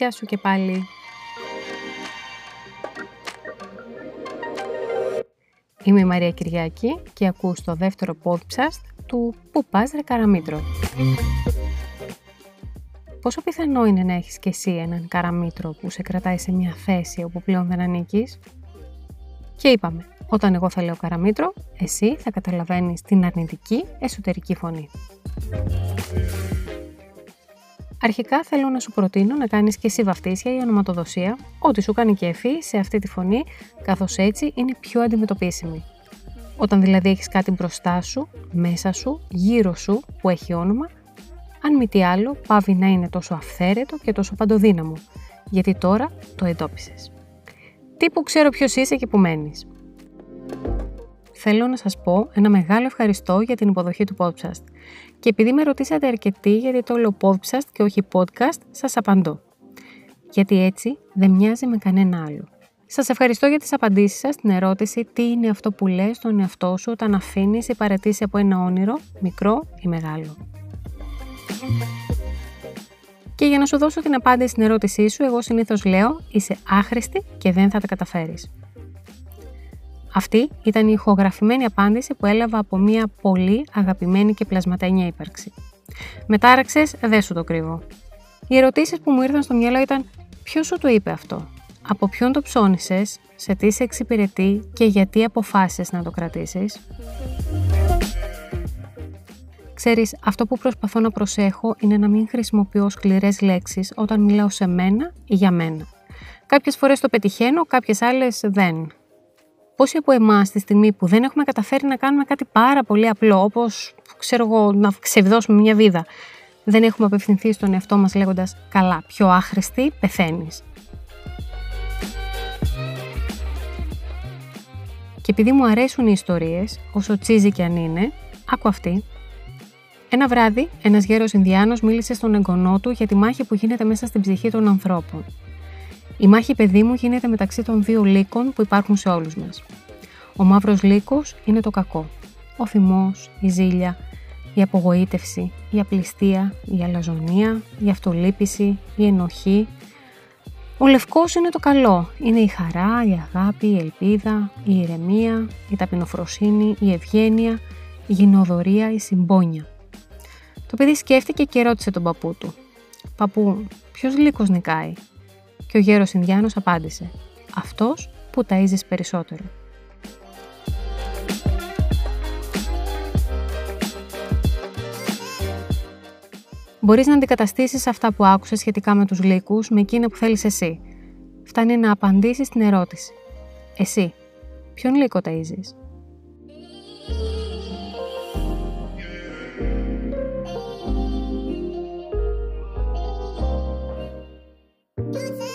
Γεια σου και πάλι. Είμαι η Μαρία Κυριάκη και ακούς το δεύτερο podcast του «Πού πας ρε καραμίτρο». Πόσο πιθανό είναι να έχεις και εσύ έναν καραμίτρο που σε κρατάει σε μια θέση όπου πλέον δεν ανήκεις; Και είπαμε, όταν εγώ θα λέω καραμίτρο, εσύ θα καταλαβαίνεις την αρνητική εσωτερική φωνή. Αρχικά θέλω να σου προτείνω να κάνεις και εσύ βαφτίσια ή ονοματοδοσία, ό,τι σου κάνει κέφι σε αυτή τη φωνή, καθώς έτσι είναι πιο αντιμετωπίσιμη. Όταν δηλαδή έχεις κάτι μπροστά σου, μέσα σου, γύρω σου που έχει όνομα, αν μη τι άλλο πάβει να είναι τόσο αυθαίρετο και τόσο παντοδύναμο, γιατί τώρα το εντόπισες. Τι που ξέρω ποιος είσαι και που μένεις. Θέλω να σας πω ένα μεγάλο ευχαριστώ για την υποδοχή του podcast. Και επειδή με ρωτήσατε αρκετοί γιατί το λέω podcast και όχι podcast, σας απαντώ. Γιατί έτσι δεν μοιάζει με κανένα άλλο. Σας ευχαριστώ για τις απαντήσεις σας στην ερώτηση τι είναι αυτό που λες στον εαυτό σου όταν αφήνεις ή παρατήσεις από ένα όνειρο, μικρό ή μεγάλο. Και για να σου δώσω την απάντηση στην ερώτησή σου, εγώ συνήθως λέω είσαι άχρηστη και δεν θα τα καταφέρεις. Αυτή ήταν η ηχογραφημένη απάντηση που έλαβα από μια πολύ αγαπημένη και πλασματένια ύπαρξη. Μετάραξες, δεν σου το κρύβω. Οι ερωτήσεις που μου ήρθαν στο μυαλό ήταν ποιος σου το είπε αυτό, από ποιον το ψώνισες, σε τι σε εξυπηρετεί και γιατί αποφάσισες να το κρατήσεις; Ξέρεις, αυτό που προσπαθώ να προσέχω είναι να μην χρησιμοποιώ σκληρές λέξεις όταν μιλάω σε μένα ή για μένα. Κάποιες φορές το πετυχαίνω, κάποιες άλλες δεν. Πόσοι από εμάς τη στιγμή που δεν έχουμε καταφέρει να κάνουμε κάτι πάρα πολύ απλό, όπως ξέρω εγώ, να ξεβδώσουμε μια βίδα, δεν έχουμε απευθυνθεί στον εαυτό μας λέγοντας Καλά, πιο άχρηστη, πεθαίνεις. Και επειδή μου αρέσουν οι ιστορίες, όσο τσίζι και αν είναι, άκου αυτή. Ένα βράδυ, ένας γέρος Ινδιάνος μίλησε στον εγγονό του για τη μάχη που γίνεται μέσα στην ψυχή των ανθρώπων. Η μάχη, παιδί μου, γίνεται μεταξύ των δύο λύκων που υπάρχουν σε όλους μας. Ο μαύρος λύκος είναι το κακό. Ο θυμός, η ζήλια, η απογοήτευση, η απληστία, η αλαζονία, η αυτολύπηση, η ενοχή. Ο λευκός είναι το καλό. Είναι η χαρά, η αγάπη, η ελπίδα, η ηρεμία, η ταπεινοφροσύνη, η ευγένεια, η γινοδορία, η συμπόνια. Το παιδί σκέφτηκε και ρώτησε τον παππού του. «Παππού, ποιος λύκος νικάει» Και ο γέρος Ινδιάνος απάντησε «Αυτός που ταΐζεις περισσότερο». Μπορείς να αντικαταστήσεις αυτά που άκουσες σχετικά με τους λύκους με εκείνα που θέλεις εσύ. Φτάνει να απαντήσεις την ερώτηση. Εσύ, ποιον λύκο ταΐζεις; Let's